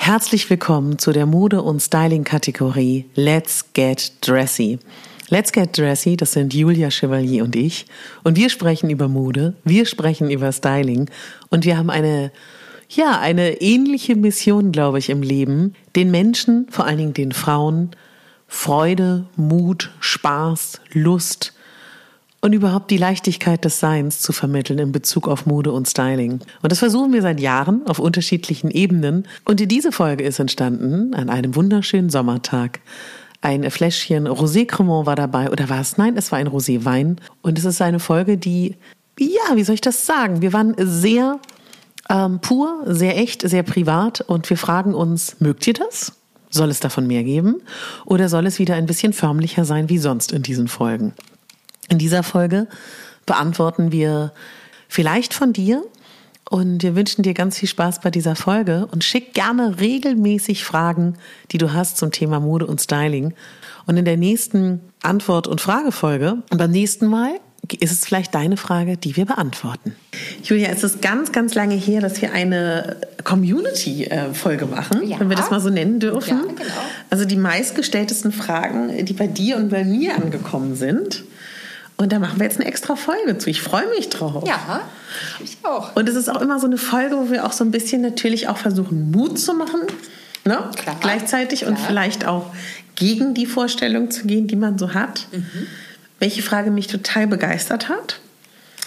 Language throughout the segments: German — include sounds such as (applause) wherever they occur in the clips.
Herzlich willkommen zu der Mode- und Styling-Kategorie Let's Get Dressy. Let's Get Dressy, das sind Julia Chevalier und ich. Und wir sprechen über Mode, wir sprechen über Styling und wir haben eine, ja, eine ähnliche Mission, glaube ich, im Leben, den Menschen, vor allen Dingen den Frauen, Freude, Mut, Spaß, Lust, und überhaupt die Leichtigkeit des Seins zu vermitteln in Bezug auf Mode und Styling. Und das versuchen wir seit Jahren auf unterschiedlichen Ebenen. Und diese Folge ist entstanden an einem wunderschönen Sommertag. Ein Fläschchen Rosé Cremant war dabei, oder war es? Nein, es war ein Rosé Wein. Und es ist eine Folge, die, ja, wie soll ich das sagen? Wir waren sehr ähm, pur, sehr echt, sehr privat und wir fragen uns, mögt ihr das? Soll es davon mehr geben? Oder soll es wieder ein bisschen förmlicher sein wie sonst in diesen Folgen? In dieser Folge beantworten wir vielleicht von dir und wir wünschen dir ganz viel Spaß bei dieser Folge und schick gerne regelmäßig Fragen, die du hast zum Thema Mode und Styling. Und in der nächsten Antwort- und Fragefolge und beim nächsten Mal ist es vielleicht deine Frage, die wir beantworten. Julia, es ist ganz, ganz lange her, dass wir eine Community-Folge machen, ja. wenn wir das mal so nennen dürfen. Ja, genau. Also die meistgestelltesten Fragen, die bei dir und bei mir angekommen sind. Und da machen wir jetzt eine extra Folge zu. Ich freue mich drauf. Ja, ich auch. Und es ist auch immer so eine Folge, wo wir auch so ein bisschen natürlich auch versuchen, Mut zu machen. Ne? Klar. Gleichzeitig Klar. und vielleicht auch gegen die Vorstellung zu gehen, die man so hat. Mhm. Welche Frage mich total begeistert hat,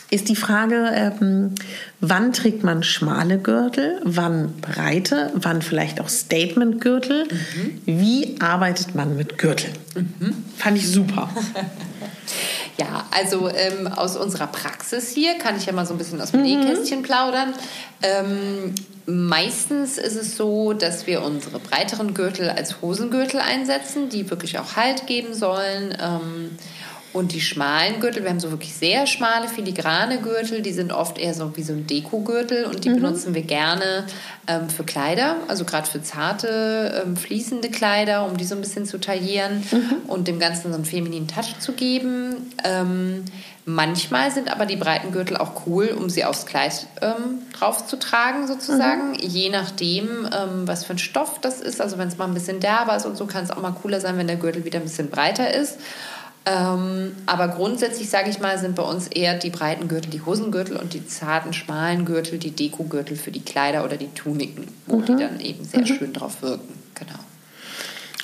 ist die Frage, ähm, wann trägt man schmale Gürtel, wann breite, wann vielleicht auch Statement-Gürtel. Mhm. Wie arbeitet man mit Gürteln? Mhm. Fand ich super. (laughs) Ja, also ähm, aus unserer Praxis hier kann ich ja mal so ein bisschen aus dem mhm. Nähkästchen plaudern. Ähm, meistens ist es so, dass wir unsere breiteren Gürtel als Hosengürtel einsetzen, die wirklich auch Halt geben sollen. Ähm, und die schmalen Gürtel, wir haben so wirklich sehr schmale, filigrane Gürtel, die sind oft eher so wie so ein Dekogürtel und die mhm. benutzen wir gerne ähm, für Kleider, also gerade für zarte, ähm, fließende Kleider, um die so ein bisschen zu taillieren mhm. und dem Ganzen so einen femininen Touch zu geben. Ähm, manchmal sind aber die breiten Gürtel auch cool, um sie aufs Kleid ähm, drauf zu tragen, sozusagen. Mhm. Je nachdem, ähm, was für ein Stoff das ist. Also wenn es mal ein bisschen derber ist und so, kann es auch mal cooler sein, wenn der Gürtel wieder ein bisschen breiter ist. Ähm, aber grundsätzlich, sage ich mal, sind bei uns eher die breiten Gürtel die Hosengürtel und die zarten, schmalen Gürtel die Dekogürtel für die Kleider oder die Tuniken, wo mhm. die dann eben sehr mhm. schön drauf wirken. Genau.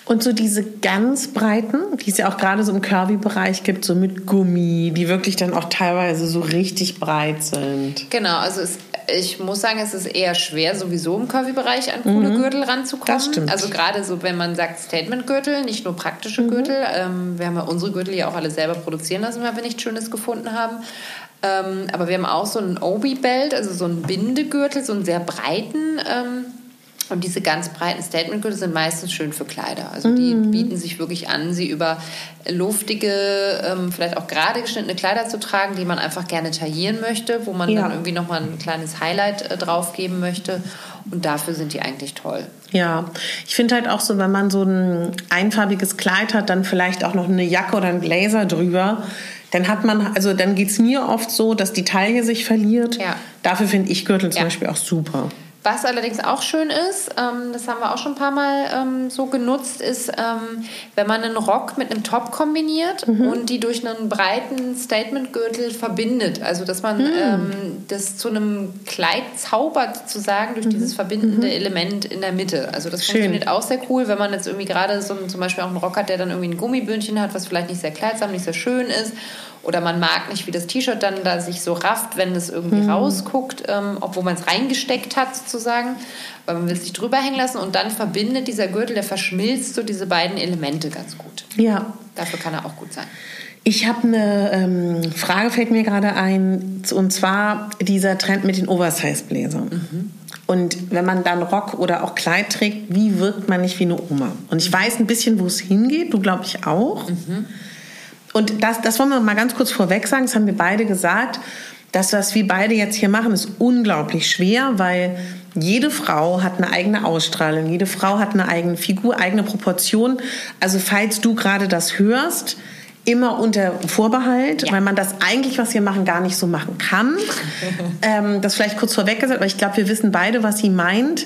Und so diese ganz breiten, die es ja auch gerade so im Curvy-Bereich gibt, so mit Gummi, die wirklich dann auch teilweise so richtig breit sind. Genau, also es ich muss sagen, es ist eher schwer, sowieso im Curvy-Bereich an coole mhm. Gürtel ranzukommen. Das stimmt. Also gerade so, wenn man sagt Statement-Gürtel, nicht nur praktische mhm. Gürtel. Ähm, wir haben ja unsere Gürtel ja auch alle selber produzieren lassen, weil wir nichts Schönes gefunden haben. Ähm, aber wir haben auch so einen Obi-Belt, also so einen Bindegürtel, so einen sehr breiten. Ähm, und diese ganz breiten Statement-Gürtel sind meistens schön für Kleider. Also die mm. bieten sich wirklich an, sie über luftige, ähm, vielleicht auch gerade geschnittene Kleider zu tragen, die man einfach gerne taillieren möchte, wo man ja. dann irgendwie nochmal ein kleines Highlight äh, drauf geben möchte. Und dafür sind die eigentlich toll. Ja, ich finde halt auch so, wenn man so ein einfarbiges Kleid hat, dann vielleicht auch noch eine Jacke oder ein Blazer drüber. Dann hat man, also dann geht es mir oft so, dass die Taille sich verliert. Ja. Dafür finde ich Gürtel zum ja. Beispiel auch super. Was allerdings auch schön ist, ähm, das haben wir auch schon ein paar Mal ähm, so genutzt, ist, ähm, wenn man einen Rock mit einem Top kombiniert mhm. und die durch einen breiten Statement-Gürtel verbindet. Also, dass man mhm. Ähm, das zu einem Kleid zaubert, sozusagen, durch mhm. dieses verbindende mhm. Element in der Mitte. Also, das schön. funktioniert auch sehr cool, wenn man jetzt irgendwie gerade so zum Beispiel auch einen Rock hat, der dann irgendwie ein Gummibündchen hat, was vielleicht nicht sehr kleidsam, nicht sehr schön ist oder man mag nicht, wie das T-Shirt dann da sich so rafft, wenn es irgendwie mhm. rausguckt, ähm, obwohl man es reingesteckt hat sozusagen, weil man will es nicht drüber hängen lassen und dann verbindet dieser Gürtel, der verschmilzt so diese beiden Elemente ganz gut. Ja. Dafür kann er auch gut sein. Ich habe eine ähm, Frage, fällt mir gerade ein, und zwar dieser Trend mit den Oversize-Bläsern. Mhm. Und wenn man dann Rock oder auch Kleid trägt, wie wirkt man nicht wie eine Oma? Und ich weiß ein bisschen, wo es hingeht, du glaube ich auch. Mhm. Und das, das wollen wir mal ganz kurz vorweg sagen, das haben wir beide gesagt. Das, was wir beide jetzt hier machen, ist unglaublich schwer, weil jede Frau hat eine eigene Ausstrahlung, jede Frau hat eine eigene Figur, eigene Proportion. Also falls du gerade das hörst, immer unter Vorbehalt, ja. weil man das eigentlich, was wir machen, gar nicht so machen kann. (laughs) ähm, das vielleicht kurz vorweg gesagt, aber ich glaube, wir wissen beide, was sie meint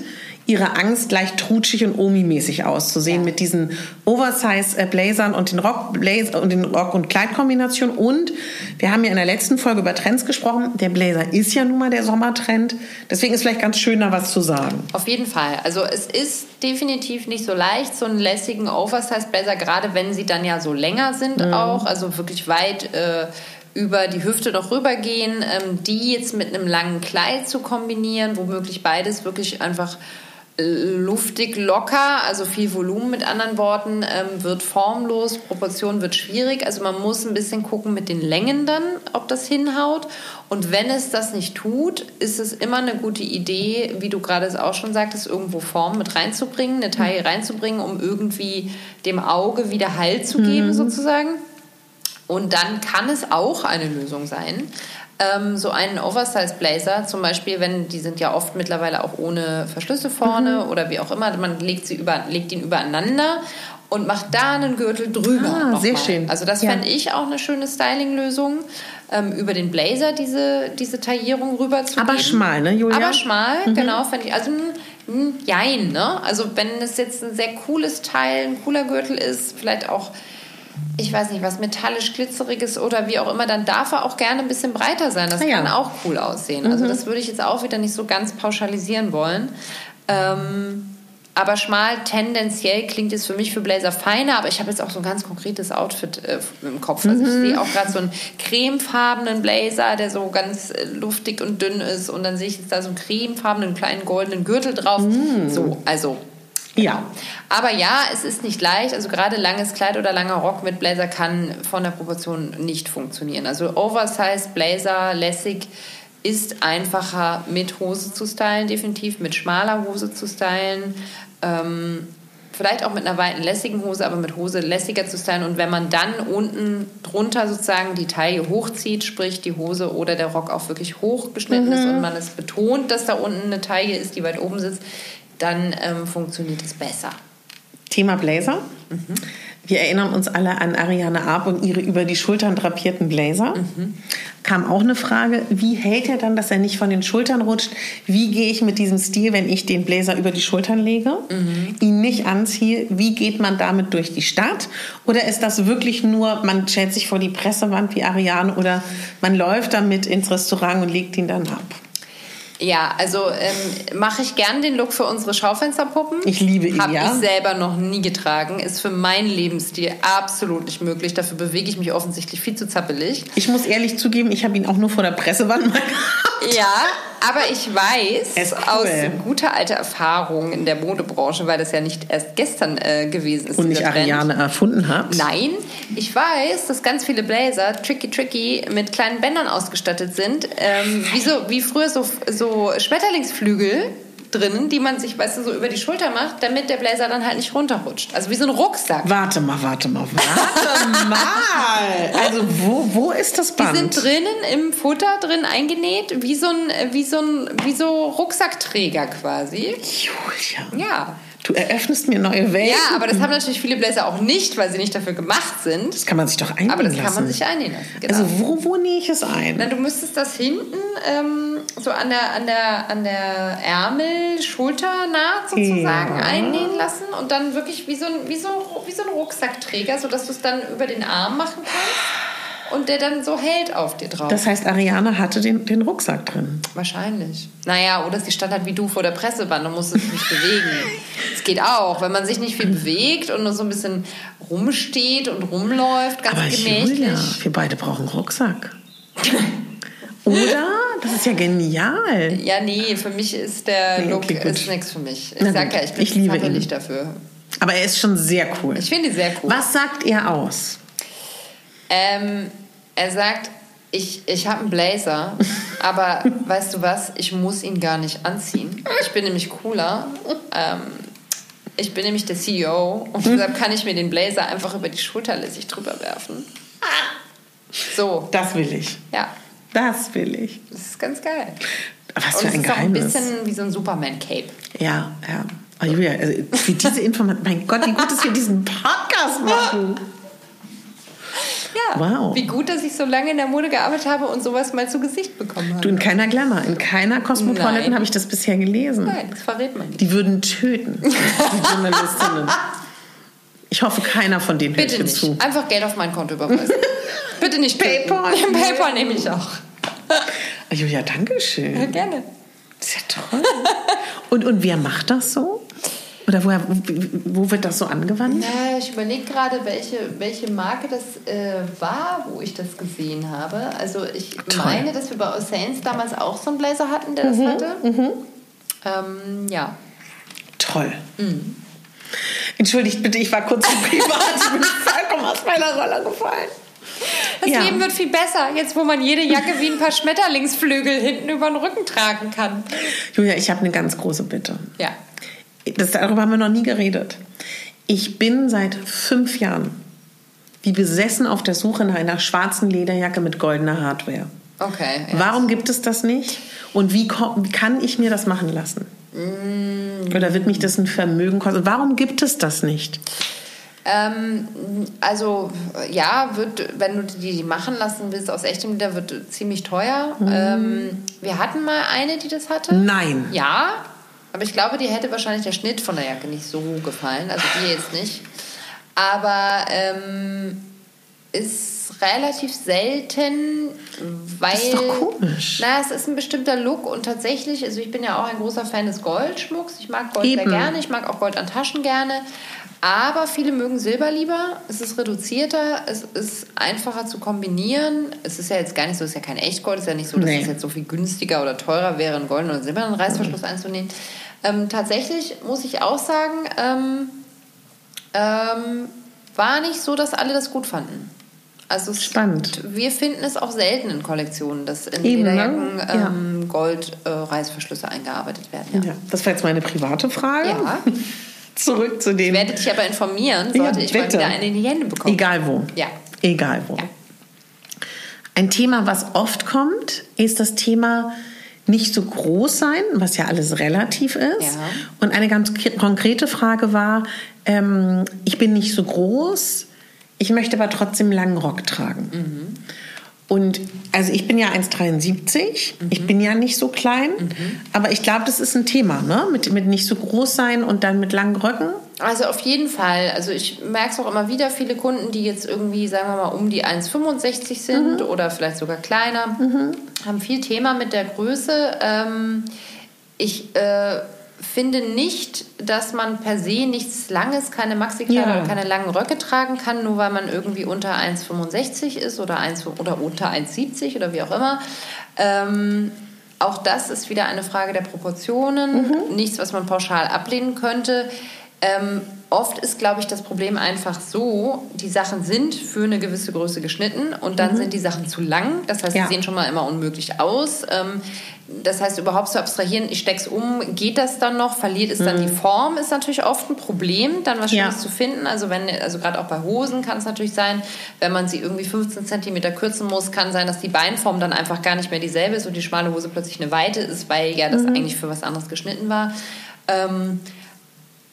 ihre Angst, gleich trutschig und Omi-mäßig auszusehen ja. mit diesen Oversize-Blazern und den Rock, Blazer und den Rock- und Kleidkombinationen. Und wir haben ja in der letzten Folge über Trends gesprochen. Der Blazer ist ja nun mal der Sommertrend. Deswegen ist vielleicht ganz schön, da was zu sagen. Auf jeden Fall. Also es ist definitiv nicht so leicht, so einen lässigen Oversize-Blazer, gerade wenn sie dann ja so länger sind mhm. auch, also wirklich weit äh, über die Hüfte noch rübergehen, ähm, die jetzt mit einem langen Kleid zu kombinieren, womöglich beides wirklich einfach luftig locker, also viel Volumen mit anderen Worten, ähm, wird formlos, Proportion wird schwierig. Also man muss ein bisschen gucken mit den Längen dann, ob das hinhaut. Und wenn es das nicht tut, ist es immer eine gute Idee, wie du gerade es auch schon sagtest, irgendwo Form mit reinzubringen, eine Taille mhm. reinzubringen, um irgendwie dem Auge wieder Halt zu geben mhm. sozusagen. Und dann kann es auch eine Lösung sein, ähm, so einen Oversize Blazer, zum Beispiel, wenn die sind ja oft mittlerweile auch ohne Verschlüsse vorne mhm. oder wie auch immer, man legt sie über, legt ihn übereinander und macht da einen Gürtel drüber. Ah, sehr mal. schön. Also das ja. fände ich auch eine schöne Styling-Lösung, ähm, über den Blazer diese, diese Taillierung rüber zu Aber schmal, ne, Julia? Aber schmal, mhm. genau, fände ich. Also ein, ein Jein, ne? Also wenn es jetzt ein sehr cooles Teil, ein cooler Gürtel ist, vielleicht auch ich weiß nicht, was metallisch glitzeriges oder wie auch immer, dann darf er auch gerne ein bisschen breiter sein. Das ja. kann auch cool aussehen. Also mhm. Also das würde ich jetzt auch wieder nicht so ganz pauschalisieren wollen. Ähm, aber schmal tendenziell klingt es für mich für Blazer feiner, aber ich habe jetzt auch so ein ganz konkretes Outfit äh, im Kopf. Also mhm. ich sehe auch gerade so einen cremefarbenen Blazer, der so ganz äh, luftig und dünn ist und dann sehe ich jetzt da so einen cremefarbenen kleinen goldenen Gürtel drauf. Mhm. So, also ja. Aber ja, es ist nicht leicht. Also gerade langes Kleid oder langer Rock mit Blazer kann von der Proportion nicht funktionieren. Also Oversized Blazer, lässig, ist einfacher mit Hose zu stylen, definitiv mit schmaler Hose zu stylen. Ähm, vielleicht auch mit einer weiten lässigen Hose, aber mit Hose lässiger zu stylen. Und wenn man dann unten drunter sozusagen die Taille hochzieht, sprich die Hose oder der Rock auch wirklich hochgeschnitten mhm. ist und man es betont, dass da unten eine Taille ist, die weit oben sitzt, dann ähm, funktioniert es besser. Thema Blazer. Mhm. Wir erinnern uns alle an Ariane Arp und ihre über die Schultern drapierten Blazer. Mhm. Kam auch eine Frage, wie hält er dann, dass er nicht von den Schultern rutscht? Wie gehe ich mit diesem Stil, wenn ich den Blazer über die Schultern lege, mhm. ihn nicht anziehe? Wie geht man damit durch die Stadt? Oder ist das wirklich nur, man stellt sich vor die Pressewand wie Ariane oder man läuft damit ins Restaurant und legt ihn dann ab? Ja, also ähm, mache ich gern den Look für unsere Schaufensterpuppen. Ich liebe ihn, Habe ja. ich selber noch nie getragen. Ist für meinen Lebensstil absolut nicht möglich. Dafür bewege ich mich offensichtlich viel zu zappelig. Ich muss ehrlich zugeben, ich habe ihn auch nur vor der Pressewand mal (laughs) gehabt. Ja, aber ich weiß cool. aus guter alter Erfahrung in der Modebranche, weil das ja nicht erst gestern äh, gewesen ist. Und nicht Ariane erfunden hat. Nein, ich weiß, dass ganz viele Blazer tricky tricky mit kleinen Bändern ausgestattet sind. Ähm, wie, so, wie früher so, so Schmetterlingsflügel drinnen, die man sich, weißt du, so über die Schulter macht, damit der Blazer dann halt nicht runterrutscht. Also wie so ein Rucksack. Warte mal, warte mal, warte (laughs) mal. Also wo, wo ist das Band? Die sind drinnen im Futter drin eingenäht, wie so ein, wie so ein, wie so Rucksackträger quasi. Julia. Ja. Du eröffnest mir neue Welten. Ja, aber das haben natürlich viele Blazer auch nicht, weil sie nicht dafür gemacht sind. Das kann man sich doch einnehmen lassen. Aber das lassen. kann man sich einnehmen lassen. Genau. Also wo, wo nähe ich es ein? Na, du müsstest das hinten ähm, so an der, an der, an der Ärmel-Schulternaht sozusagen ja. einnähen lassen und dann wirklich wie so ein, wie so, wie so ein Rucksackträger, sodass du es dann über den Arm machen kannst und der dann so hält auf dir drauf. Das heißt, Ariane hatte den, den Rucksack drin. Wahrscheinlich. Naja, oder sie stand halt wie du vor der Pressebahn und musste sich nicht bewegen. (laughs) Es geht auch, wenn man sich nicht viel bewegt und nur so ein bisschen rumsteht und rumläuft, ganz Aber gemächlich. Julia, wir beide brauchen Rucksack. (laughs) Oder? Das ist ja genial. Ja, nee, für mich ist der nee, Look ist nichts für mich. Ich sag ja, ich bin ich liebe ihn. dafür. Aber er ist schon sehr cool. Ich finde ihn sehr cool. Was sagt er aus? Ähm, er sagt, ich, ich habe einen Blazer, (laughs) aber weißt du was, ich muss ihn gar nicht anziehen. Ich bin nämlich cooler. Ähm, ich bin nämlich der CEO und deshalb kann ich mir den Blazer einfach über die Schulter lässig drüber werfen. So. Das will ich. Ja. Das will ich. Das ist ganz geil. Was und für ein es ist auch ein Geheimnis. bisschen wie so ein Superman-Cape. Ja, ja. Oh, Julia, also für diese Information, mein Gott, wie gut, dass wir diesen Podcast (laughs) machen. Ja. Wow. Wie gut, dass ich so lange in der Mode gearbeitet habe und sowas mal zu Gesicht bekommen habe. Du, in keiner Glamour, in keiner Cosmopolitan habe ich das bisher gelesen. Nein, das verrät man nicht. Die würden töten, die (laughs) Journalistinnen. Ich hoffe, keiner von denen hört Bitte hier nicht. zu. Einfach Geld auf mein Konto überweisen. (laughs) Bitte nicht. Paypal. (laughs) Paypal nehme ich auch. Oh, Julia, danke schön. Ja, gerne. Das ist ja toll. Und, und wer macht das so? Oder woher, wo, wird das so angewandt? Ja, ich überlege gerade, welche, welche Marke das äh, war, wo ich das gesehen habe. Also ich Toll. meine, dass wir bei Oceans damals auch so einen Blazer hatten, der das Mhm, hatte. Ähm, ja. Toll. Entschuldigt bitte, ich war kurz zu (laughs) privat. Ich bin vollkommen aus meiner Rolle gefallen. Das Ja. Leben wird viel besser, jetzt wo man jede Jacke wie ein paar Schmetterlingsflügel hinten über den Rücken tragen kann. Julia, ich habe eine ganz große Bitte. Ja. Das, darüber haben wir noch nie geredet. Ich bin seit fünf Jahren wie besessen auf der Suche nach einer schwarzen Lederjacke mit goldener Hardware. Okay. Ja. Warum gibt es das nicht? Und wie, wie kann ich mir das machen lassen? Mm. Oder wird mich das ein Vermögen kosten? Warum gibt es das nicht? Ähm, also ja, wird, wenn du die, die machen lassen willst aus echtem Leder, wird ziemlich teuer. Mhm. Ähm, wir hatten mal eine, die das hatte. Nein. Ja, aber ich glaube, die hätte wahrscheinlich der Schnitt von der Jacke nicht so gefallen. Also die jetzt nicht. Aber ähm, ist relativ selten, weil. ist doch komisch. Na, es ist ein bestimmter Look und tatsächlich, also ich bin ja auch ein großer Fan des Goldschmucks. Ich mag Gold sehr Eben. gerne, ich mag auch Gold an Taschen gerne. Aber viele mögen Silber lieber. Es ist reduzierter, es ist einfacher zu kombinieren. Es ist ja jetzt gar nicht so, es ist ja kein Echtgold, es ist ja nicht so, dass Nee. es jetzt so viel günstiger oder teurer wäre, einen goldenen oder silbernen Reißverschluss einzunehmen. Ähm, tatsächlich muss ich auch sagen, ähm, ähm, war nicht so, dass alle das gut fanden. Also es, Spannend. Wir finden es auch selten in Kollektionen, dass in Eben, ne? Lederjacken Ja. ähm, Gold-Reißverschlüsse eingearbeitet werden. Ja. Ja, das war jetzt meine private Frage. Ja. (laughs) Zurück zu dem. Ich werde dich aber informieren, Ja, sollte ich mal wieder eine in die Hände bekommen. Egal wo. Ja. Egal wo. Ja. Ein Thema, was oft kommt, ist das Thema nicht so groß sein, was ja alles relativ ist. Ja. Und eine ganz konkrete Frage war, ähm, ich bin nicht so groß, ich möchte aber trotzdem einen langen Rock tragen. Mhm. Und also ich bin ja 1,73, Mhm. ich bin ja nicht so klein, aber ich glaube, das ist ein Thema, ne? Mit, mit nicht so groß sein und dann mit langen Röcken. Also auf jeden Fall. Also ich merke es auch immer wieder, viele Kunden, die jetzt irgendwie, sagen wir mal, um die 1,65 sind oder vielleicht sogar kleiner, haben viel Thema mit der Größe. Ähm, ich äh, finde nicht, dass man per se nichts Langes, keine Maxikleider Ja. oder keine langen Röcke tragen kann, nur weil man irgendwie unter 1,65 ist oder, 1, oder unter 1,70 oder wie auch immer. Ähm, auch das ist wieder eine Frage der Proportionen, nichts, was man pauschal ablehnen könnte. Ähm, oft ist, glaube ich, das Problem einfach so, die Sachen sind für eine gewisse Größe geschnitten und dann sind die Sachen zu lang. Das heißt, Ja. sie sehen schon mal immer unmöglich aus. Ähm, das heißt, überhaupt zu abstrahieren, ich steck's um, geht das dann noch, verliert es dann die Form, ist natürlich oft ein Problem, dann was Ja. Schönes zu finden. Also wenn, also gerade auch bei Hosen kann es natürlich sein, wenn man sie irgendwie 15 Zentimeter kürzen muss, kann sein, dass die Beinform dann einfach gar nicht mehr dieselbe ist und die schmale Hose plötzlich eine Weite ist, weil ja das eigentlich für was anderes geschnitten war. Ähm,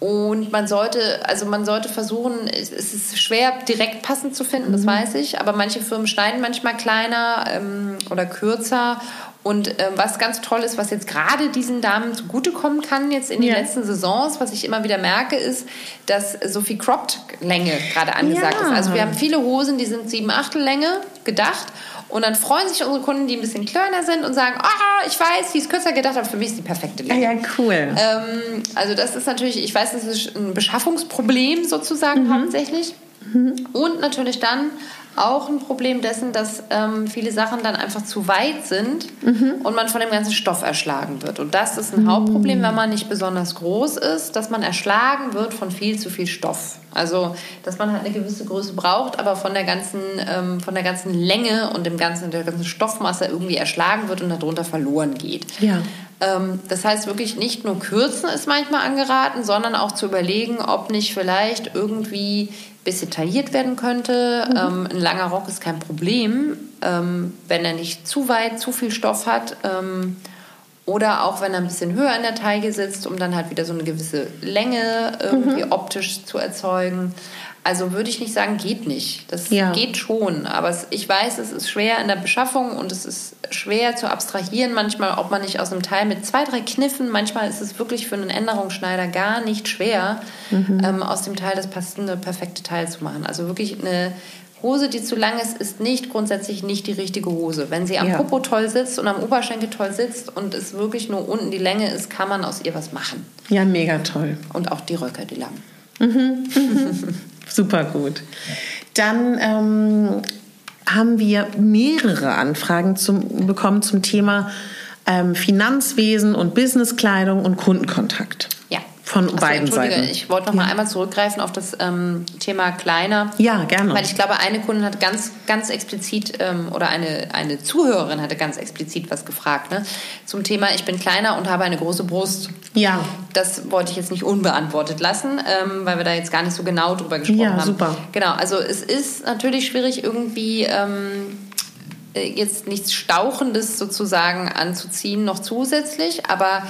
und man sollte, also man sollte versuchen, es ist schwer direkt passend zu finden, das weiß ich, aber manche Firmen schneiden manchmal kleiner ähm, oder kürzer. Und ähm, was ganz toll ist, was jetzt gerade diesen Damen zugutekommen kann, jetzt in den Ja. letzten Saisons, was ich immer wieder merke, ist, dass so viel Cropped-Länge gerade angesagt Ja. ist. Also wir haben viele Hosen, die sind sieben Achtel Länge gedacht. Und dann freuen sich unsere Kunden, die ein bisschen kleiner sind und sagen, ah, ich weiß, die ist kürzer gedacht, aber für mich ist die perfekte Ja, Länge. ja, cool. Ähm, also das ist natürlich, ich weiß, das ist ein Beschaffungsproblem sozusagen hauptsächlich. Und natürlich dann auch ein Problem dessen, dass ähm, viele Sachen dann einfach zu weit sind mhm. und man von dem ganzen Stoff erschlagen wird. Und das ist ein mhm. Hauptproblem, wenn man nicht besonders groß ist, dass man erschlagen wird von viel zu viel Stoff. Also, dass man halt eine gewisse Größe braucht, aber von der ganzen, ähm, von der ganzen Länge und dem ganzen, der ganzen Stoffmasse irgendwie erschlagen wird und darunter verloren geht. Ja. Ähm, das heißt wirklich nicht nur kürzen ist manchmal angeraten, sondern auch zu überlegen, ob nicht vielleicht irgendwie bisschen tailliert werden könnte. Mhm. Ähm, ein langer Rock ist kein Problem, ähm, wenn er nicht zu weit, zu viel Stoff hat. Oder auch wenn er ein bisschen höher in der Taille sitzt, um dann halt wieder so eine gewisse Länge irgendwie mhm. optisch zu erzeugen. Also würde ich nicht sagen, geht nicht. Das ja. geht schon. Aber ich weiß, es ist schwer in der Beschaffung und es ist schwer zu abstrahieren manchmal, ob man nicht aus einem Teil mit zwei, drei Kniffen, manchmal ist es wirklich für einen Änderungsschneider gar nicht schwer, mhm. ähm, aus dem Teil das passende, perfekte Teil zu machen. Also wirklich eine Hose, die zu lang ist, ist nicht grundsätzlich nicht die richtige Hose. Wenn sie am ja. Popo toll sitzt und am Oberschenkel toll sitzt und es wirklich nur unten die Länge ist, kann man aus ihr was machen. Ja, mega toll. Und auch die Röcke, die langen. Mhm. (laughs) Super gut. Dann ähm, haben wir mehrere Anfragen zum, bekommen zum Thema ähm, Finanzwesen und Businesskleidung und Kundenkontakt. Ja. Von Achso, beiden Seiten. Ich wollte noch mal einmal zurückgreifen auf das ähm, Thema kleiner. Ja, gerne. Weil ich glaube, eine Kundin hat ganz, ganz explizit ähm, oder eine, eine Zuhörerin hatte ganz explizit was gefragt ne? zum Thema, ich bin kleiner und habe eine große Brust. Ja. Das wollte ich jetzt nicht unbeantwortet lassen, ähm, weil wir da jetzt gar nicht so genau drüber gesprochen ja, haben. Ja, super. Genau, also es ist natürlich schwierig irgendwie ähm, äh, jetzt nichts Stauchendes sozusagen anzuziehen noch zusätzlich, aber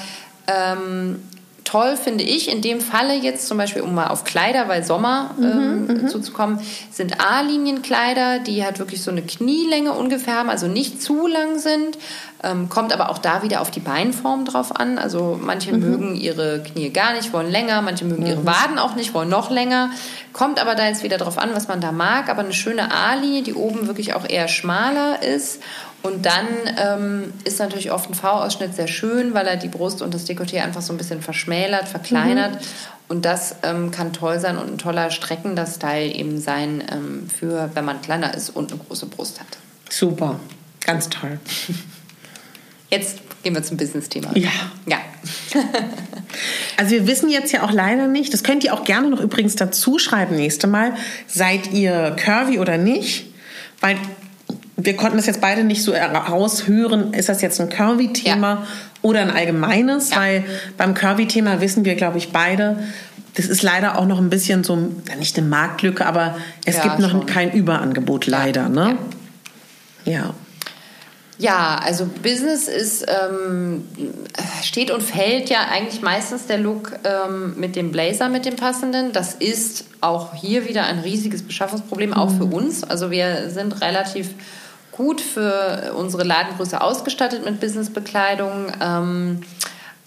ähm, toll finde ich in dem Falle jetzt zum Beispiel, um mal auf Kleider, weil Sommer mhm, ähm, mhm, zuzukommen, sind A-Linienkleider, die halt wirklich so eine Knielänge ungefähr haben, also nicht zu lang sind. Ähm, kommt aber auch da wieder auf die Beinform drauf an. Also manche mhm. mögen ihre Knie gar nicht, wollen länger, manche mögen ihre mhm. Waden auch nicht, wollen noch länger. Kommt aber da jetzt wieder drauf an, was man da mag. Aber eine schöne A-Linie, die oben wirklich auch eher schmaler ist und dann ähm, ist natürlich oft ein V-Ausschnitt sehr schön, weil er die Brust und das Dekolleté einfach so ein bisschen verschmälert, verkleinert. Mhm. Und das ähm, kann toll sein und ein toller streckender Style eben sein ähm, für, wenn man kleiner ist und eine große Brust hat. Super, ganz toll. Jetzt gehen wir zum Business-Thema. Ja. Ja. (laughs) also wir wissen jetzt ja auch leider nicht, das könnt ihr auch gerne noch übrigens dazu schreiben nächste Mal, seid ihr curvy oder nicht? Weil wir konnten das jetzt beide nicht so heraushören, ist das jetzt ein Curvy-Thema ja. oder ein allgemeines, ja. weil beim Curvy-Thema wissen wir, glaube ich, beide, das ist leider auch noch ein bisschen so, nicht eine Marktlücke, aber es ja, gibt noch schon. kein Überangebot, leider. Ne? ja. Ja, also Business ist, ähm, steht und fällt ja eigentlich meistens der Look ähm, mit dem Blazer, mit dem passenden. Das ist auch hier wieder ein riesiges Beschaffungsproblem, auch für mhm. uns. Also wir sind relativ gut für unsere Ladengröße ausgestattet mit Businessbekleidung. Ähm,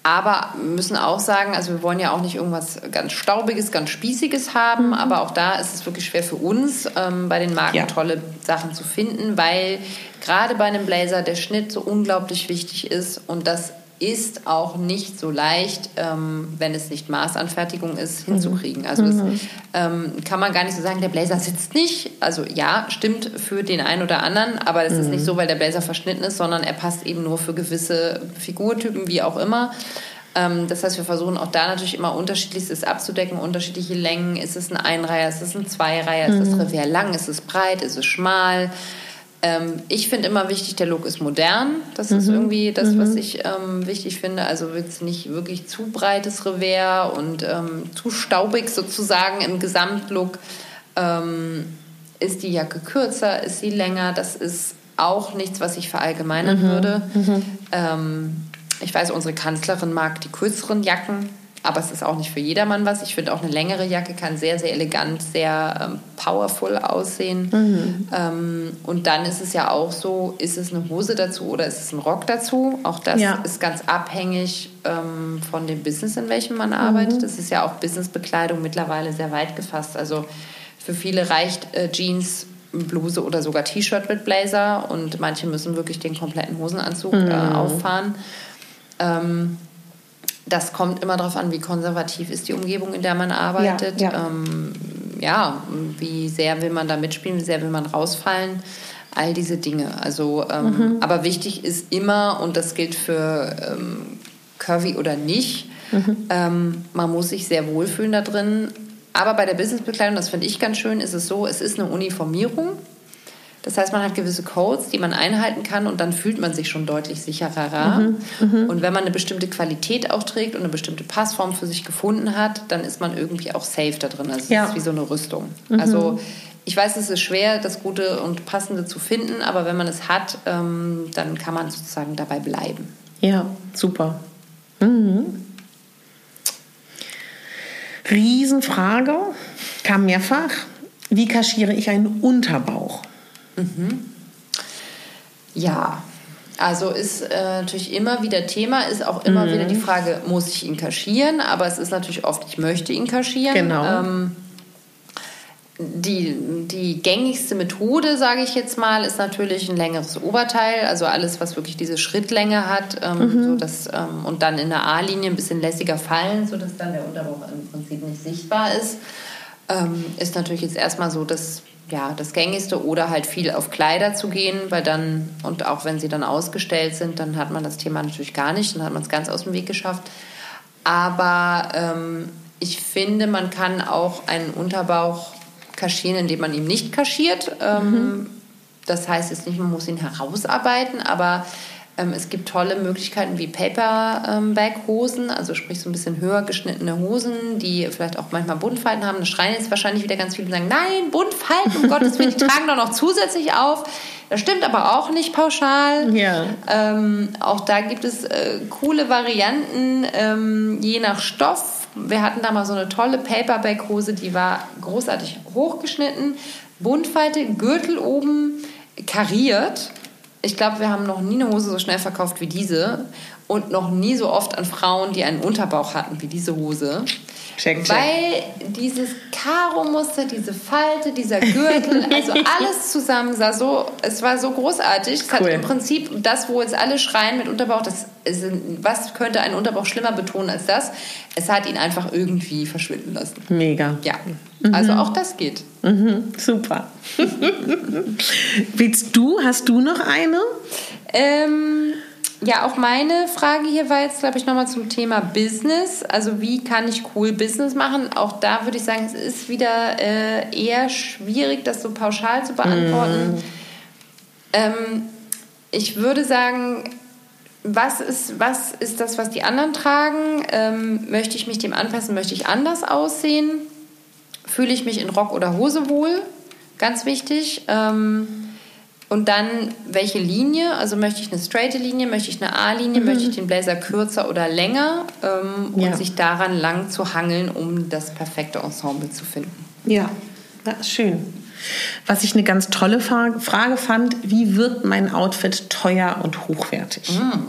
aber müssen auch sagen, also wir wollen ja auch nicht irgendwas ganz Staubiges, ganz Spießiges haben, mhm. aber auch da ist es wirklich schwer für uns, ähm, bei den Marken ja. tolle Sachen zu finden, weil gerade bei einem Blazer der Schnitt so unglaublich wichtig ist und das ist auch nicht so leicht, ähm, wenn es nicht Maßanfertigung ist, mhm. hinzukriegen. Also mhm. es ähm, kann man gar nicht so sagen, der Blazer sitzt nicht. Also ja, stimmt für den einen oder anderen, aber es mhm. ist nicht so, weil der Blazer verschnitten ist, sondern er passt eben nur für gewisse Figurtypen, wie auch immer. Ähm, das heißt, wir versuchen auch da natürlich immer unterschiedlichstes abzudecken, unterschiedliche Längen. Ist es ein Einreiher, ist es ein Zweireiher, ist das mhm. Revier lang, ist es breit, ist es schmal? Ähm, ich finde immer wichtig, der Look ist modern. Das mhm. ist irgendwie das, mhm. was ich ähm, wichtig finde. Also jetzt nicht wirklich zu breites Revers und ähm, zu staubig sozusagen im Gesamtlook. Ähm, ist die Jacke kürzer, ist sie länger? Das ist auch nichts, was ich verallgemeinern mhm. würde. Mhm. Ähm, ich weiß, unsere Kanzlerin mag die kürzeren Jacken aber es ist auch nicht für jedermann was. Ich finde auch eine längere Jacke kann sehr, sehr elegant, sehr ähm, powerful aussehen. Mhm. Ähm, und dann ist es ja auch so, ist es eine Hose dazu oder ist es ein Rock dazu? Auch das ja. ist ganz abhängig ähm, von dem Business, in welchem man arbeitet. Mhm. Das ist ja auch Businessbekleidung mittlerweile sehr weit gefasst. Also für viele reicht äh, Jeans, Bluse oder sogar T-Shirt mit Blazer und manche müssen wirklich den kompletten Hosenanzug mhm. äh, auffahren. Ähm, das kommt immer darauf an, wie konservativ ist die Umgebung, in der man arbeitet. Ja, ja. Ähm, ja, wie sehr will man da mitspielen, wie sehr will man rausfallen, all diese Dinge. Also, ähm, mhm. aber wichtig ist immer, und das gilt für ähm, Curvy oder nicht, mhm. ähm, man muss sich sehr wohlfühlen da drin. Aber bei der Businessbekleidung, das finde ich ganz schön, ist es so, es ist eine Uniformierung. Das heißt, man hat gewisse Codes, die man einhalten kann und dann fühlt man sich schon deutlich sicherer. Mhm, mh. Und wenn man eine bestimmte Qualität auch trägt und eine bestimmte Passform für sich gefunden hat, dann ist man irgendwie auch safe da drin. Also ja. es ist wie so eine Rüstung. Mhm. Also ich weiß, es ist schwer, das Gute und Passende zu finden, aber wenn man es hat, ähm, dann kann man sozusagen dabei bleiben. Ja, super. Mhm. Riesenfrage, kam mehrfach. Wie kaschiere ich einen Unterbauch? Mhm. Ja, also ist äh, natürlich immer wieder Thema, ist auch immer mhm. wieder die Frage, muss ich ihn kaschieren? Aber es ist natürlich oft, ich möchte ihn kaschieren. Genau. Ähm, die, die gängigste Methode, sage ich jetzt mal, ist natürlich ein längeres Oberteil, also alles, was wirklich diese Schrittlänge hat, ähm, mhm. so dass, ähm, und dann in der A-Linie ein bisschen lässiger fallen, sodass dann der Unterbauch im Prinzip nicht sichtbar ist, ähm, ist natürlich jetzt erstmal so das ja, das Gängigste oder halt viel auf Kleider zu gehen, weil dann, und auch wenn sie dann ausgestellt sind, dann hat man das Thema natürlich gar nicht, dann hat man es ganz aus dem Weg geschafft. Aber ähm, ich finde, man kann auch einen Unterbauch kaschieren, indem man ihn nicht kaschiert. Ähm, mhm. Das heißt jetzt nicht, man muss ihn herausarbeiten, aber es gibt tolle Möglichkeiten wie Paperback-Hosen, also sprich so ein bisschen höher geschnittene Hosen, die vielleicht auch manchmal Buntfalten haben. Da schreien jetzt wahrscheinlich wieder ganz viele und sagen, nein, Buntfalten, um Gottes Willen, die (laughs) tragen doch noch zusätzlich auf. Das stimmt aber auch nicht pauschal. Ja. Ähm, auch da gibt es äh, coole Varianten, ähm, je nach Stoff. Wir hatten da mal so eine tolle Paperback-Hose, die war großartig hochgeschnitten, Buntfalte, Gürtel oben, kariert ich glaube, wir haben noch nie eine Hose so schnell verkauft wie diese und noch nie so oft an Frauen, die einen Unterbauch hatten wie diese Hose. Check, check. Weil dieses Karo-Muster, diese Falte, dieser Gürtel, (laughs) also alles zusammen sah so, es war so großartig. Es cool. hat im Prinzip das, wo jetzt alle schreien mit Unterbauch, das ist, was könnte einen Unterbauch schlimmer betonen als das? Es hat ihn einfach irgendwie verschwinden lassen. Mega. Ja, mhm. also auch das geht. Mhm. Super. (laughs) Willst du, hast du noch eine? Ähm, ja, auch meine Frage hier war jetzt, glaube ich, nochmal zum Thema Business. Also wie kann ich cool Business machen? Auch da würde ich sagen, es ist wieder äh, eher schwierig, das so pauschal zu beantworten. Mm. Ähm, ich würde sagen, was ist, was ist das, was die anderen tragen? Ähm, möchte ich mich dem anpassen? Möchte ich anders aussehen? Fühle ich mich in Rock oder Hose wohl? Ganz wichtig. Ähm, und dann welche Linie? Also möchte ich eine straighte Linie, möchte ich eine A-Linie, mhm. möchte ich den Blazer kürzer oder länger ähm, ja. und sich daran lang zu hangeln, um das perfekte Ensemble zu finden. Ja, das ist schön. Was ich eine ganz tolle Frage fand, wie wird mein Outfit teuer und hochwertig? Mm.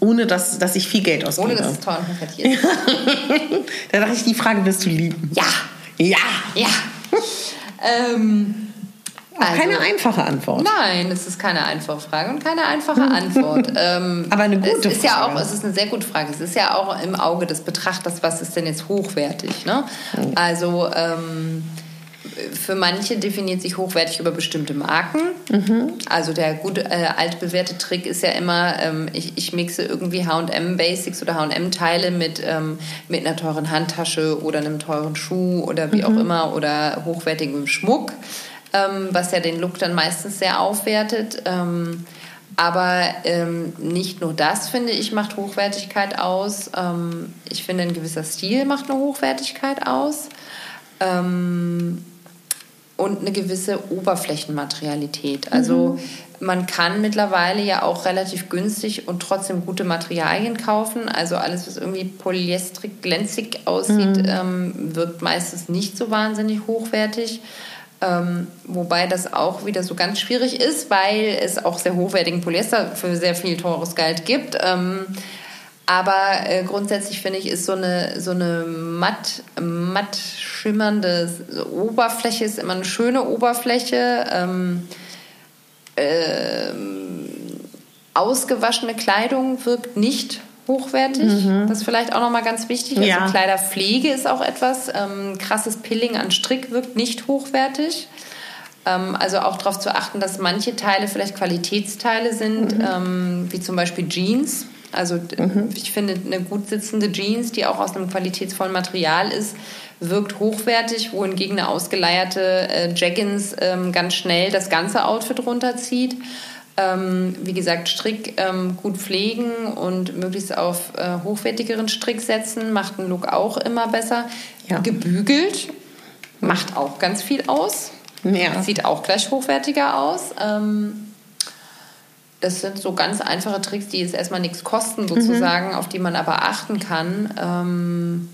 Ohne dass, dass ich viel Geld ausgebe. Ohne dass es teuer und hochwertig ist. (laughs) da dachte ich, die Frage wirst du lieben. Ja. Ja. Ja. (laughs) ähm, also, keine einfache Antwort. Nein, es ist keine einfache Frage und keine einfache Antwort. (laughs) Ähm, Aber eine gute es ist Frage. Ja auch, es ist eine sehr gute Frage. Es ist ja auch im Auge des Betrachters, was ist denn jetzt hochwertig? Ne? Also ähm, für manche definiert sich hochwertig über bestimmte Marken. Mhm. Also der gute äh, altbewährte Trick ist ja immer, ähm, ich, ich mixe irgendwie H&M Basics oder H&M Teile mit, ähm, mit einer teuren Handtasche oder einem teuren Schuh oder wie mhm. auch immer oder hochwertigem Schmuck ähm, was ja den Look dann meistens sehr aufwertet. Ähm, aber ähm, nicht nur das, finde ich, macht Hochwertigkeit aus. Ähm, ich finde, ein gewisser Stil macht eine Hochwertigkeit aus. Ähm, und eine gewisse Oberflächenmaterialität. Also mhm. man kann mittlerweile ja auch relativ günstig und trotzdem gute Materialien kaufen. Also alles, was irgendwie polyestrig glänzig aussieht, mhm. ähm, wirkt meistens nicht so wahnsinnig hochwertig. Ähm, wobei das auch wieder so ganz schwierig ist, weil es auch sehr hochwertigen Polyester für sehr viel teures Geld gibt. Ähm, aber äh, grundsätzlich finde ich, ist so eine, so eine matt, matt schimmernde Oberfläche ist immer eine schöne Oberfläche. Ähm, äh, ausgewaschene Kleidung wirkt nicht hochwertig. Mhm. Das ist vielleicht auch nochmal ganz wichtig. Also ja. Kleiderpflege ist auch etwas. Ähm, krasses Pilling an Strick wirkt nicht hochwertig. Ähm, also auch darauf zu achten, dass manche Teile vielleicht Qualitätsteile sind, mhm. ähm, wie zum Beispiel Jeans. Also mhm. ich finde, eine gut sitzende Jeans, die auch aus einem qualitätsvollen Material ist, wirkt hochwertig, wohingegen eine ausgeleierte äh, Jaggins ähm, ganz schnell das ganze Outfit runterzieht. Ähm, wie gesagt, Strick ähm, gut pflegen und möglichst auf äh, hochwertigeren Strick setzen, macht einen Look auch immer besser. Ja. Gebügelt macht auch ganz viel aus. Ja. Sieht auch gleich hochwertiger aus. Ähm, das sind so ganz einfache Tricks, die jetzt erstmal nichts kosten, sozusagen, mhm. auf die man aber achten kann. Ähm,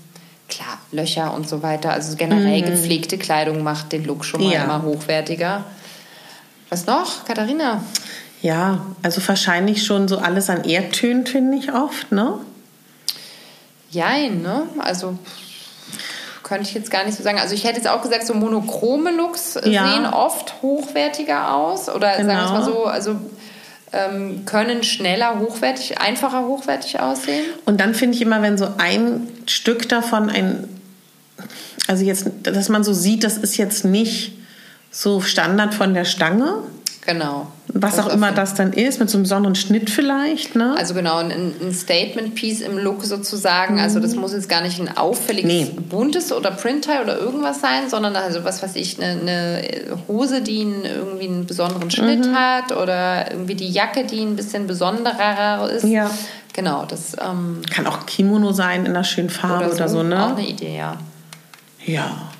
klar, Löcher und so weiter. Also generell mhm. gepflegte Kleidung macht den Look schon mal ja. immer hochwertiger. Was noch, Katharina? Ja, also wahrscheinlich schon so alles an Erdtönen, finde ich oft, ne? Jein, ne? Also könnte ich jetzt gar nicht so sagen. Also ich hätte jetzt auch gesagt, so monochrome Looks ja. sehen oft hochwertiger aus. Oder genau. sagen wir es mal so, also ähm, können schneller hochwertig, einfacher hochwertig aussehen. Und dann finde ich immer, wenn so ein Stück davon ein, also jetzt, dass man so sieht, das ist jetzt nicht so Standard von der Stange, Genau. Was auch immer das dann ist, mit so einem besonderen Schnitt vielleicht. Ne? Also genau, ein, ein Statement-Piece im Look sozusagen. Mhm. Also das muss jetzt gar nicht ein auffälliges, nee. buntes oder Print-Teil oder irgendwas sein, sondern also was weiß ich, eine, eine Hose, die einen, irgendwie einen besonderen Schnitt mhm. hat oder irgendwie die Jacke, die ein bisschen besonderer ist. Ja. Genau, das... Ähm, Kann auch Kimono sein in einer schönen Farbe oder so, oder so ne? Auch eine Idee, ja. Ja.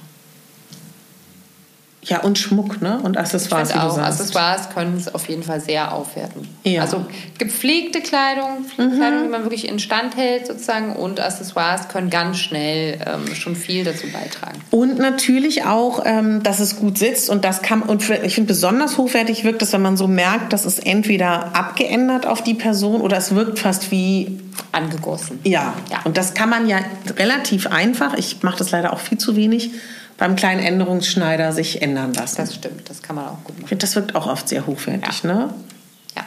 Ja, und Schmuck, ne? Und Accessoires. Ich auch, Accessoires können es auf jeden Fall sehr aufwerten. Ja. Also gepflegte Kleidung, mhm. Kleidung, die man wirklich instand hält, sozusagen, und Accessoires können ganz schnell ähm, schon viel dazu beitragen. Und natürlich auch, ähm, dass es gut sitzt und das kann, und ich finde besonders hochwertig wirkt es, wenn man so merkt, dass es entweder abgeändert auf die Person oder es wirkt fast wie angegossen. Ja. ja. Und das kann man ja relativ einfach, ich mache das leider auch viel zu wenig beim kleinen Änderungsschneider sich ändern lassen. Das stimmt, das kann man auch gut machen. Das wirkt auch oft sehr hochwertig, ja. ne? Ja.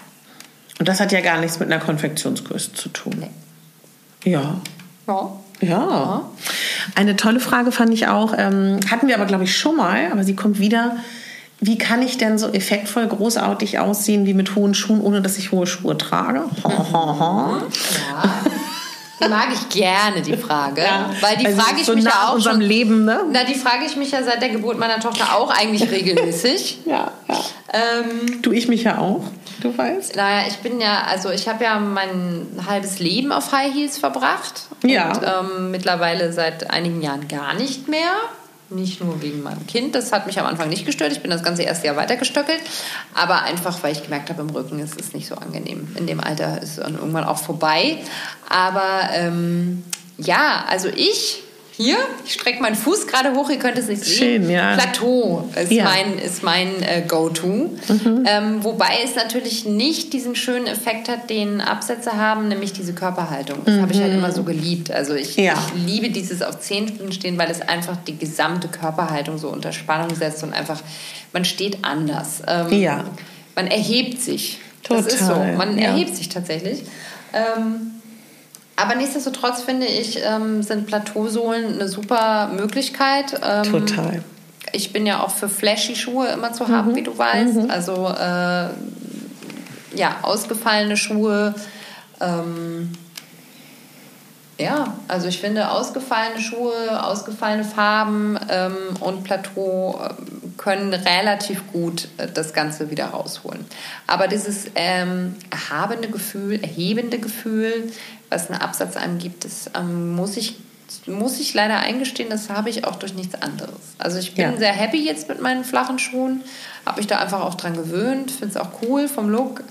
Und das hat ja gar nichts mit einer Konfektionsgröße zu tun. Nee. Ja. Ja. Ja. Eine tolle Frage fand ich auch, ähm, hatten wir aber, glaube ich, schon mal, aber sie kommt wieder. Wie kann ich denn so effektvoll großartig aussehen wie mit hohen Schuhen, ohne dass ich hohe Schuhe trage? (laughs) (laughs) ja. Die mag ich gerne, die Frage. Ja. Weil die also frage ich so mich ja auch unserem schon, Leben, ne? Na, die frage ich mich ja seit der Geburt meiner Tochter auch eigentlich regelmäßig. (laughs) ja, ja. Ähm, du, ich mich ja auch, du weißt. Naja, ich bin ja, also ich habe ja mein halbes Leben auf High Heels verbracht. Ja. Und ähm, mittlerweile seit einigen Jahren gar nicht mehr. Nicht nur wegen meinem Kind, das hat mich am Anfang nicht gestört. Ich bin das ganze erste Jahr weitergestöckelt. Aber einfach, weil ich gemerkt habe, im Rücken ist es nicht so angenehm. In dem Alter ist es irgendwann auch vorbei. Aber ähm, ja, also ich hier, ich strecke meinen Fuß gerade hoch, ihr könnt es nicht sehen. Schön, ja. Plateau ist ja. mein, ist mein äh, Go-To. Mhm. Ähm, wobei es natürlich nicht diesen schönen Effekt hat, den Absätze haben, nämlich diese Körperhaltung. Das mhm. habe ich halt mhm. immer so geliebt. Also ich, ja. ich liebe dieses auf Zehenspitzen stehen, weil es einfach die gesamte Körperhaltung so unter Spannung setzt und einfach, man steht anders. Ähm, ja. Man erhebt sich. Total. Das ist so. Man erhebt sich tatsächlich. Ähm, aber nichtsdestotrotz finde ich, ähm, sind Plateausohlen eine super Möglichkeit. Ähm, Total. Ich bin ja auch für flashy Schuhe immer zu haben, mhm. wie du weißt. Mhm. Also äh, ja, ausgefallene Schuhe. Ähm, ja, also ich finde ausgefallene Schuhe, ausgefallene Farben ähm, und Plateau ähm, können relativ gut äh, das Ganze wieder rausholen. Aber dieses ähm, erhabene Gefühl, erhebende Gefühl, was einen Absatz angibt, das ähm, muss ich muss ich leider eingestehen, das habe ich auch durch nichts anderes. Also ich bin ja. sehr happy jetzt mit meinen flachen Schuhen, habe mich da einfach auch dran gewöhnt, finde es auch cool vom Look.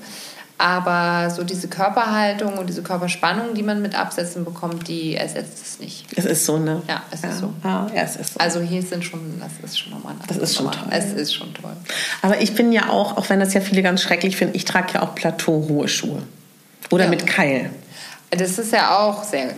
Aber so diese Körperhaltung und diese Körperspannung, die man mit Absätzen bekommt, die ersetzt es nicht. Es ist so, ne? Ja, es ja. ist so. Ja, es ist so. Also hier sind schon, das ist schon nochmal Das ist schon toll. Es ist schon toll. Aber ich bin ja auch, auch wenn das ja viele ganz schrecklich finden, ich trage ja auch Plateau-hohe Schuhe. Oder ja. mit Keil. Das ist ja auch sehr,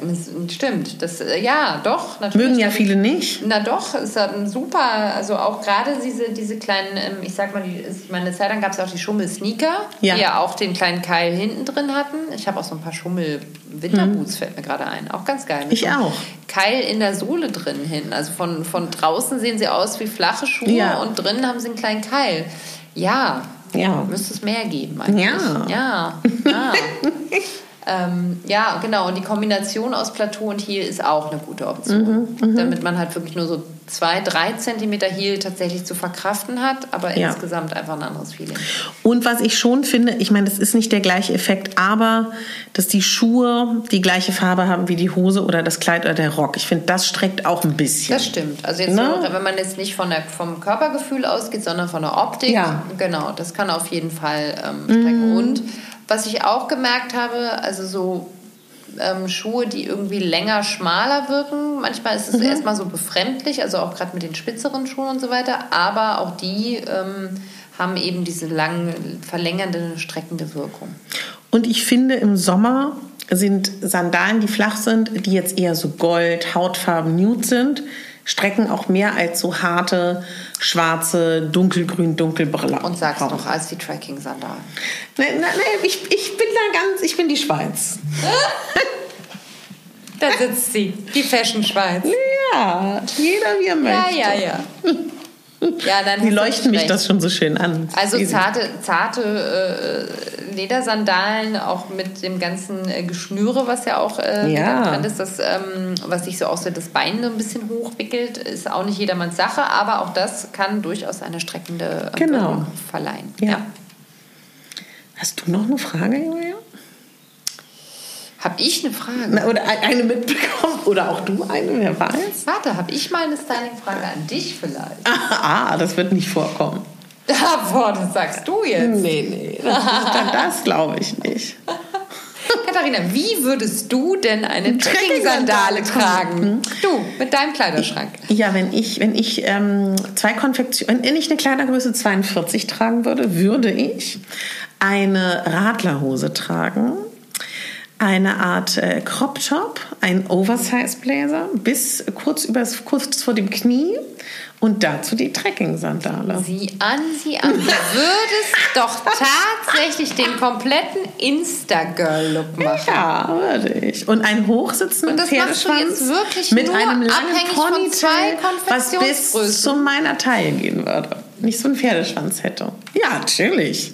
stimmt. Das, äh, ja, doch, natürlich. Mögen ja viele nicht. Na doch, ist ein super, also auch gerade diese, diese kleinen, ähm, ich sag mal, die, meine, eine Zeit lang gab es auch die Schummel-Sneaker, ja. die ja auch den kleinen Keil hinten drin hatten. Ich habe auch so ein paar Schummel-Winterboots, mhm. fällt mir gerade ein. Auch ganz geil. Ich auch. Keil in der Sohle drin hin. Also von, von draußen sehen sie aus wie flache Schuhe ja. und drinnen haben sie einen kleinen Keil. Ja, ja. müsste es mehr geben eigentlich. Ja. Ja. ja. (laughs) Ähm, ja, genau. Und die Kombination aus Plateau und Heel ist auch eine gute Option. Mhm, mhm, damit man halt wirklich nur so zwei, drei Zentimeter Heel tatsächlich zu verkraften hat, aber ja. insgesamt einfach ein anderes Feeling. Und was ich schon finde, ich meine, das ist nicht der gleiche Effekt, aber dass die Schuhe die gleiche Farbe haben wie die Hose oder das Kleid oder der Rock. Ich finde, das streckt auch ein bisschen. Das stimmt. Also jetzt, ne? so, wenn man jetzt nicht von der, vom Körpergefühl ausgeht, sondern von der Optik. Ja. Genau, das kann auf jeden Fall ähm, strecken. Mhm. Und was ich auch gemerkt habe, also so ähm, Schuhe, die irgendwie länger, schmaler wirken. Manchmal ist es mhm. erstmal so befremdlich, also auch gerade mit den spitzeren Schuhen und so weiter. Aber auch die ähm, haben eben diese langen, verlängernde, streckende Wirkung. Und ich finde, im Sommer sind Sandalen, die flach sind, die jetzt eher so Gold, Hautfarben, Nude sind, strecken auch mehr als so harte, schwarze, dunkelgrün, dunkelbraun. Und sagst noch als die Tracking-Sandalen. Nein, nein, nein ich, ich bin da ganz, ich bin die Schweiz. da sitzt sie, die Fashion Schweiz. Ja, jeder wie er möchte. Ja, ja, ja. (laughs) Ja, dann Die leuchten mich das schon so schön an. Also zarte, zarte äh, Ledersandalen, auch mit dem ganzen äh, Geschnüre, was ja auch äh, ja. drin ist, das, ähm, was sich so auch so das Bein so ein bisschen hochwickelt, ist auch nicht jedermanns Sache, aber auch das kann durchaus eine streckende äh, genau. verleihen. Ja. ja. Hast du noch eine Frage, Julia? Habe ich eine Frage? Oder eine mitbekommen? Oder auch du eine, wer weiß? Warte, habe ich mal eine Styling-Frage an dich vielleicht? Ah, ah, das wird nicht vorkommen. Ah, boah, das sagst du jetzt. Nee, nee, das, das glaube ich nicht. Katharina, wie würdest du denn eine Trekking-Sandale tragen? Du, mit deinem Kleiderschrank. Ja, wenn ich, wenn ich ähm, zwei Konfektionen, wenn ich eine Kleidergröße 42 tragen würde, würde ich eine Radlerhose tragen eine Art äh, Crop Top, ein Oversize Blazer bis kurz, übers, kurz vor dem Knie und dazu die Trekking-Sandale. Sieh an, sieh an. Du würdest doch tatsächlich den kompletten Insta-Girl-Look machen. Ja, würde ich. Und einen hochsitzenden und Pferdeschwanz mit einem langen Ponytail, was bis zu meiner Taille gehen würde. Nicht so einen Pferdeschwanz hätte. Ja, natürlich.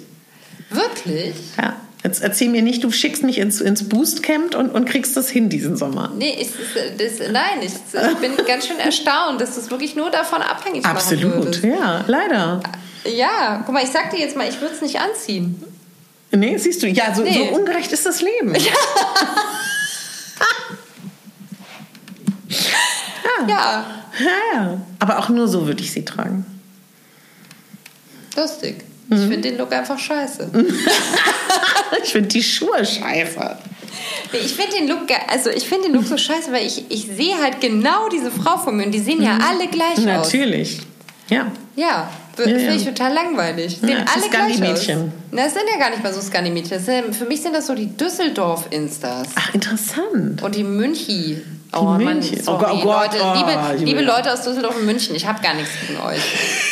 Wirklich? Ja. Jetzt erzähl mir nicht, du schickst mich ins, ins Boostcamp und, und kriegst das hin diesen Sommer. Nee, ich, das, nein, ich, ich bin ganz schön erstaunt, dass das wirklich nur davon abhängig Absolut, ja, leider. Ja, guck mal, ich sag dir jetzt mal, ich würde es nicht anziehen. Nee, siehst du, ja, so, nee. so ungerecht ist das Leben. (laughs) Ja. ja. ja. Ja, Aber auch nur so würde ich sie tragen. Lustig. Ich mhm. finde den Look einfach scheiße. (laughs) ich finde die Schuhe scheiße. Ich finde den Look, also ich finde den Look so scheiße, weil ich, ich sehe halt genau diese Frau von mir und die sehen ja mhm. alle gleich Natürlich. aus. Natürlich. Ja. Ja, finde ja, ja. ich total langweilig. Sehen ja, alle gleich mädchen Das sind ja gar nicht mal so Scandi-Mädchen. Für mich sind das so die Düsseldorf-Instas. Ach, interessant. Und die Münchi. Oh, München. Mann, sorry, oh Gott, Leute, oh, liebe, liebe Leute aus Düsseldorf und München, ich habe gar nichts gegen euch. (laughs)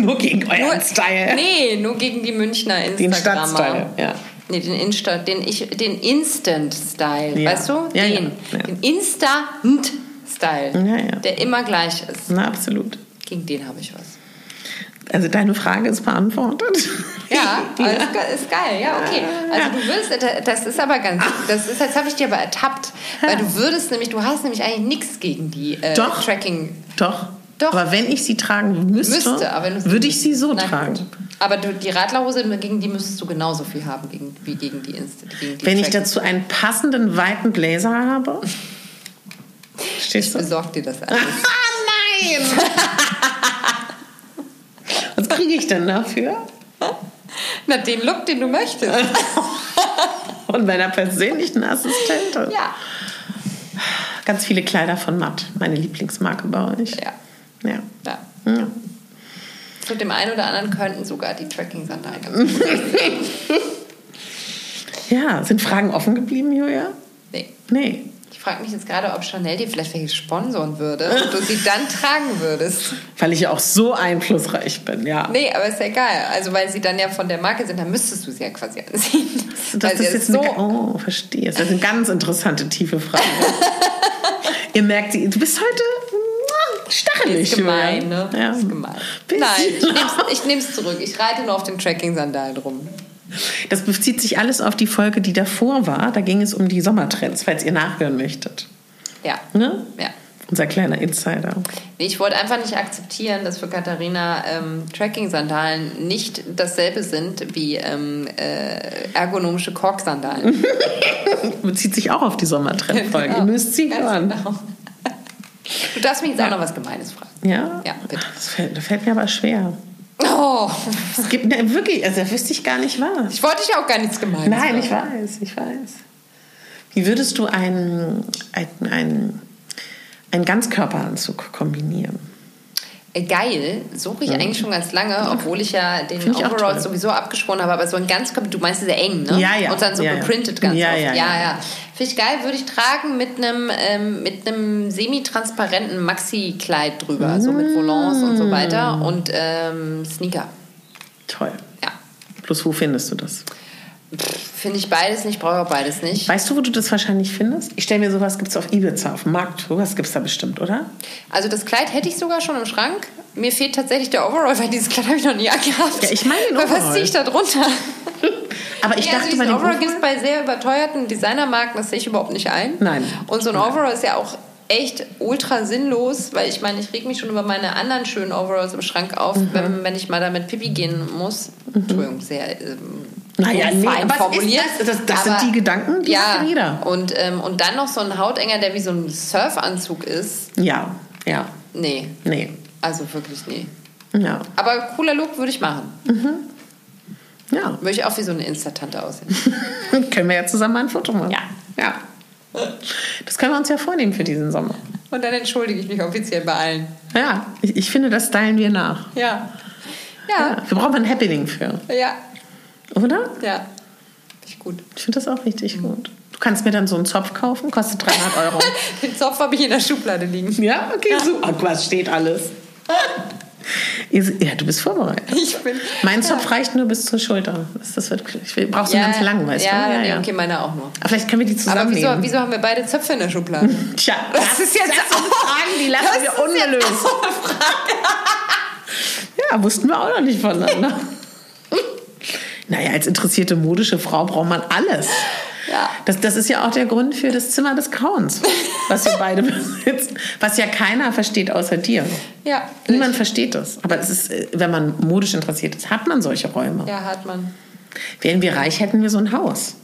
(laughs) nur gegen euren nur, Style. Nee, nur gegen die Münchner Instagrammer. Den Stadtstyle, ja. Nee, den, Insta, den, ich, den Instant-Style, ja. weißt du? Ja, den, ja. den Instant-Style, der immer gleich ist. Na, absolut. Gegen den habe ich was. Also deine Frage ist beantwortet. Ja, (laughs) ja. ist geil. Ja, okay. Also du würdest, das ist aber ganz, das ist, jetzt habe ich dir aber ertappt, weil du würdest nämlich, du hast nämlich eigentlich nichts gegen die äh, Doch. Tracking. Doch. Doch. Aber wenn ich sie tragen müsste, müsste würde ich sie so Nein, tragen. Gut. Aber du, die Radlerhose, gegen die müsstest du genauso viel haben gegen, wie gegen die, Insta, gegen die Wenn ich dazu einen passenden weiten Blazer habe. Stehst du? Ich besorg dir das (laughs) alles. Nein! Was kriege ich denn dafür? Na, den Look, den du möchtest. (laughs) Und meiner persönlichen Assistentin. Ja. Ganz viele Kleider von Matt, meine Lieblingsmarke bei euch. Ja. Ja. ja. ja. Zu dem einen oder anderen könnten sogar die Tracking-Sandalen ganz gut (laughs) Ja, sind Fragen offen geblieben, Julia? Nee. Nee. Ich frage mich jetzt gerade, ob Chanel dir vielleicht welche sponsoren würde und du sie dann tragen würdest. Weil ich ja auch so einflussreich bin, ja. Nee, aber ist ja egal. Also, weil sie dann ja von der Marke sind, dann müsstest du sie ja quasi anziehen. Das sie ist jetzt so. Eine, oh, verstehe. Das ist eine ganz interessante, tiefe Frage. (laughs) Ihr merkt, du bist heute stachelig. Ist gemein, ne? Ja. Ist gemein. Bisschen. Nein, ich nehme es zurück. Ich reite nur auf den Tracking-Sandalen rum. Das bezieht sich alles auf die Folge, die davor war. Da ging es um die Sommertrends, falls ihr nachhören möchtet. Ja. Ne? Ja. Unser kleiner Insider. Nee, ich wollte einfach nicht akzeptieren, dass für Katharina ähm, Tracking-Sandalen nicht dasselbe sind wie ähm, äh, ergonomische Kork-Sandalen. (laughs) Bezieht sich auch auf die Sommertrendfolge. (laughs) Genau. Ihr müsst sie hören. genau. Du darfst mich jetzt auch noch was Gemeines fragen. Ja? Ja, bitte. Das fällt, das fällt mir aber schwer. Oh, Es gibt ne, wirklich, also da wüsste ich gar nicht was. ich wollte dich auch gar nichts Gemeines Nein, fragen. ich weiß, ich weiß. Wie würdest du einen, einen, einen, einen Ganzkörperanzug kombinieren? Äh, Geil, suche ich eigentlich schon ganz lange, obwohl ich ja den Find Overall sowieso abgeschworen habe, aber so ein ganz, du meinst sehr eng, ne? Ja, ja. Und dann so Ja, ja. geprintet ganz Ja, oft. ja, ja, ja. ja. Finde ich geil, würde ich tragen mit einem ähm, mit einem semi-transparenten Maxi-Kleid drüber, so mit Volants und so weiter und ähm, Sneaker. Toll. Ja, Plus, wo findest du das? Finde ich beides nicht, brauche auch beides nicht. Weißt du, wo du das wahrscheinlich findest? Ich stelle mir sowas, gibt es auf Ibiza, auf dem Markt. Sowas gibt es da bestimmt, oder? Also das Kleid hätte ich sogar schon im Schrank. Mir fehlt tatsächlich der Overall, weil dieses Kleid habe ich noch nie angehabt. Ja, ich meine den Weil Was Overall. ziehe ich da drunter? Aber ich ja, dachte also bei diesen Overall Overall- gibt es bei sehr überteuerten Designermarken, das sehe ich überhaupt nicht ein. Nein. Und so ein Overall ist ja auch echt ultra sinnlos, weil ich meine, ich reg mich schon über meine anderen schönen Overalls im Schrank auf, Mhm. wenn, wenn ich mal damit Pipi gehen muss. Entschuldigung, sehr ähm, Naja, nee, fein aber formuliert. ist das- das- das sind die Gedanken, die ja, hat jeder. Und, ähm, und dann noch so ein Hautenger, der wie so ein Surfanzug ist. Ja, ja, Nee, nee. also wirklich nee. Ja, Aber cooler Look würde ich machen. ja. Würde ich auch wie so eine Insta-Tante aussehen. (laughs) können wir ja zusammen mal ein Foto machen. Ja. Ja. Das können wir uns ja vornehmen für diesen Sommer. Und dann entschuldige ich mich offiziell bei allen. Ja, ich, ich finde, das stylen wir nach. Ja. Ja, Ja. wir brauchen ein Happening für, Ja. Oder? Ja. Ich gut. Ich finde das auch richtig gut. Du kannst mir dann so einen Zopf kaufen, kostet 300 Euro. (laughs) Den Zopf habe ich in der Schublade liegen. ja, okay, super. Ach, was steht alles? Ja, du bist vorbereitet. Ich bin. Mein Zopf reicht nur bis zur Schulter. Das, das wird, ich brauchst du einen ganz lang, weißt ja, du? Ja, nee, okay, meine auch nur. Aber vielleicht können wir die Aber zusammennehmen. wieso, wieso haben wir beide Zöpfe in der Schublade? (laughs) Tja, Das ist jetzt das auch- Fragen, die lassen Das wir ungelöst. Ja, wussten wir auch noch nicht voneinander. (laughs) naja, als interessierte modische Frau braucht man alles. Ja. Das, das ist ja auch der Grund für das Zimmer des Grauens, was wir beide (laughs) besitzen. Was ja keiner versteht außer dir. Ja. Niemand versteht das. Aber es ist, äh, wenn man modisch interessiert ist, hat man solche Räume. Ja, hat man. Wären wir reich, hätten wir so ein Haus.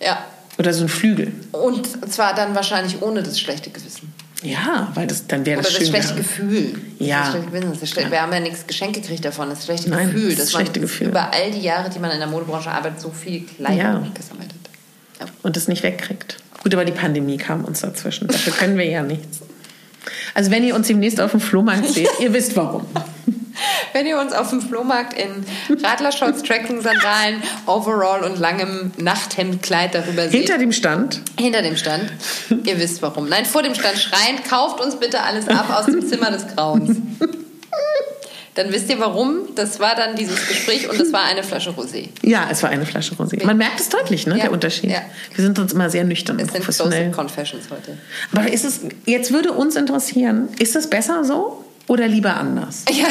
Ja. Oder so ein Flügel. Und zwar dann wahrscheinlich ohne das schlechte Gewissen. Ja, weil das, dann wäre das das schön. schlechte wäre. Gefühl. Ja. Das schlechte das schlechte, Wir haben ja nichts geschenkt gekriegt davon. Das schlechte Nein, Gefühl. das dass schlechte man Gefühl. über all die Jahre, die man in der Modebranche arbeitet, so viel Kleidung Ja. gesammelt hat. Ja. und es nicht wegkriegt. Gut, aber die Pandemie kam uns dazwischen. Dafür können wir ja nichts. Also wenn ihr uns demnächst auf dem Flohmarkt seht, ihr wisst warum. (laughs) Wenn ihr uns auf dem Flohmarkt in Radlershorts, Trekking-Sandalen, Overall und langem Nachthemdkleid darüber seht, Hinter dem Stand, hinter dem Stand, ihr wisst warum. Nein, vor dem Stand schreiend, kauft uns bitte alles ab aus dem Zimmer des Grauens. (laughs) Dann wisst ihr warum. Das war dann dieses Gespräch und das war eine Flasche Rosé. ja, es war eine Flasche Rosé. Man merkt es deutlich, ne, Ja, der Unterschied. ja. Wir sind uns immer sehr nüchtern und Es sind professionell. Closet Confessions heute. Aber ist es, jetzt würde uns interessieren, ist es besser so oder lieber anders? (laughs) Ja.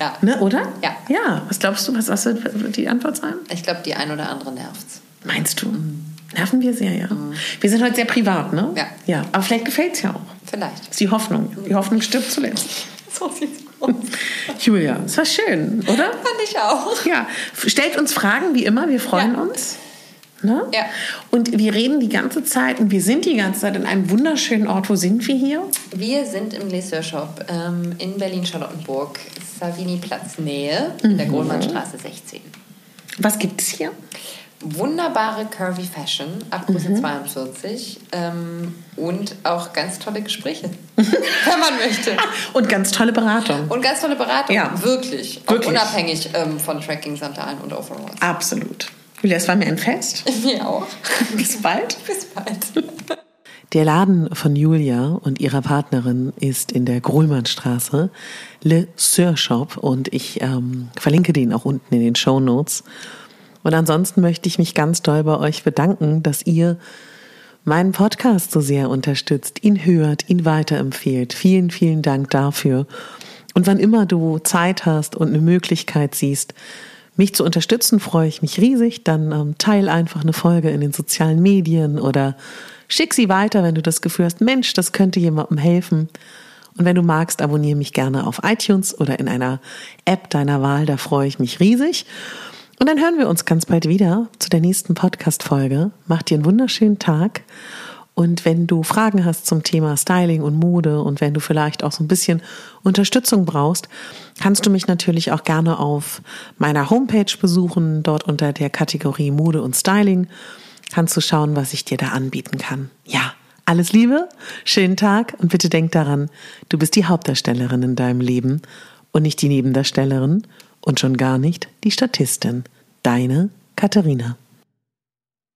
ja. Ne, oder? Ja. Ja, was glaubst du, was, was wird die Antwort sein? Ich glaube, die ein oder andere nervt's. Meinst du? Nerven wir sehr, ja. Wir sind heute sehr privat, ne? Ja. Ja, aber vielleicht gefällt es ja auch. Vielleicht. Das ist die Hoffnung. Die Hoffnung stirbt zuletzt. (laughs) So sieht's aus. (laughs) Julia, es war schön, oder? Fand ich auch. Ja, stellt uns Fragen wie immer, wir freuen Ja. uns. Ne? Ja. Und wir reden die ganze Zeit und wir sind die ganze Zeit in einem wunderschönen Ort. Wo sind wir hier? Wir sind im Leseur Shop ähm, in Berlin-Charlottenburg, Savini-Platz Nähe, in der Grohlmannstraße 16. Was gibt es hier? Wunderbare Curvy Fashion ab Größe 42 ähm, und auch ganz tolle Gespräche, (laughs) wenn man möchte. Und ganz tolle Beratung. Und ganz tolle Beratung, Ja. wirklich. Wirklich. unabhängig ähm, von Tracking-Sandalen und Overalls. Absolut. Julia, es war mir ein Fest. (laughs) Mir auch. Bis bald. Bis bald. Der Laden von Julia und ihrer Partnerin ist in der Gruhlmannstraße, Le Sœur Shop und ich ähm, verlinke den auch unten in den Show Notes. Und ansonsten möchte ich mich ganz doll bei euch bedanken, dass ihr meinen Podcast so sehr unterstützt, ihn hört, ihn weiterempfehlt. Vielen, vielen Dank dafür. Und wann immer du Zeit hast und eine Möglichkeit siehst, mich zu unterstützen, freue ich mich riesig. Dann ähm, teil einfach eine Folge in den sozialen Medien oder Schick sie weiter, wenn du das Gefühl hast, Mensch, das könnte jemandem helfen. Und wenn du magst, abonniere mich gerne auf iTunes oder in einer App deiner Wahl, da freue ich mich riesig. Und dann hören wir uns ganz bald wieder zu der nächsten Podcast-Folge. Mach dir einen wunderschönen Tag. Und wenn du Fragen hast zum Thema Styling und Mode und wenn du vielleicht auch so ein bisschen Unterstützung brauchst, kannst du mich natürlich auch gerne auf meiner Homepage besuchen, dort unter der Kategorie Mode und Styling kannst du schauen, was ich dir da anbieten kann. Ja, alles Liebe, schönen Tag und bitte denk daran, du bist die Hauptdarstellerin in deinem Leben und nicht die Nebendarstellerin und schon gar nicht die Statistin. Deine Katharina.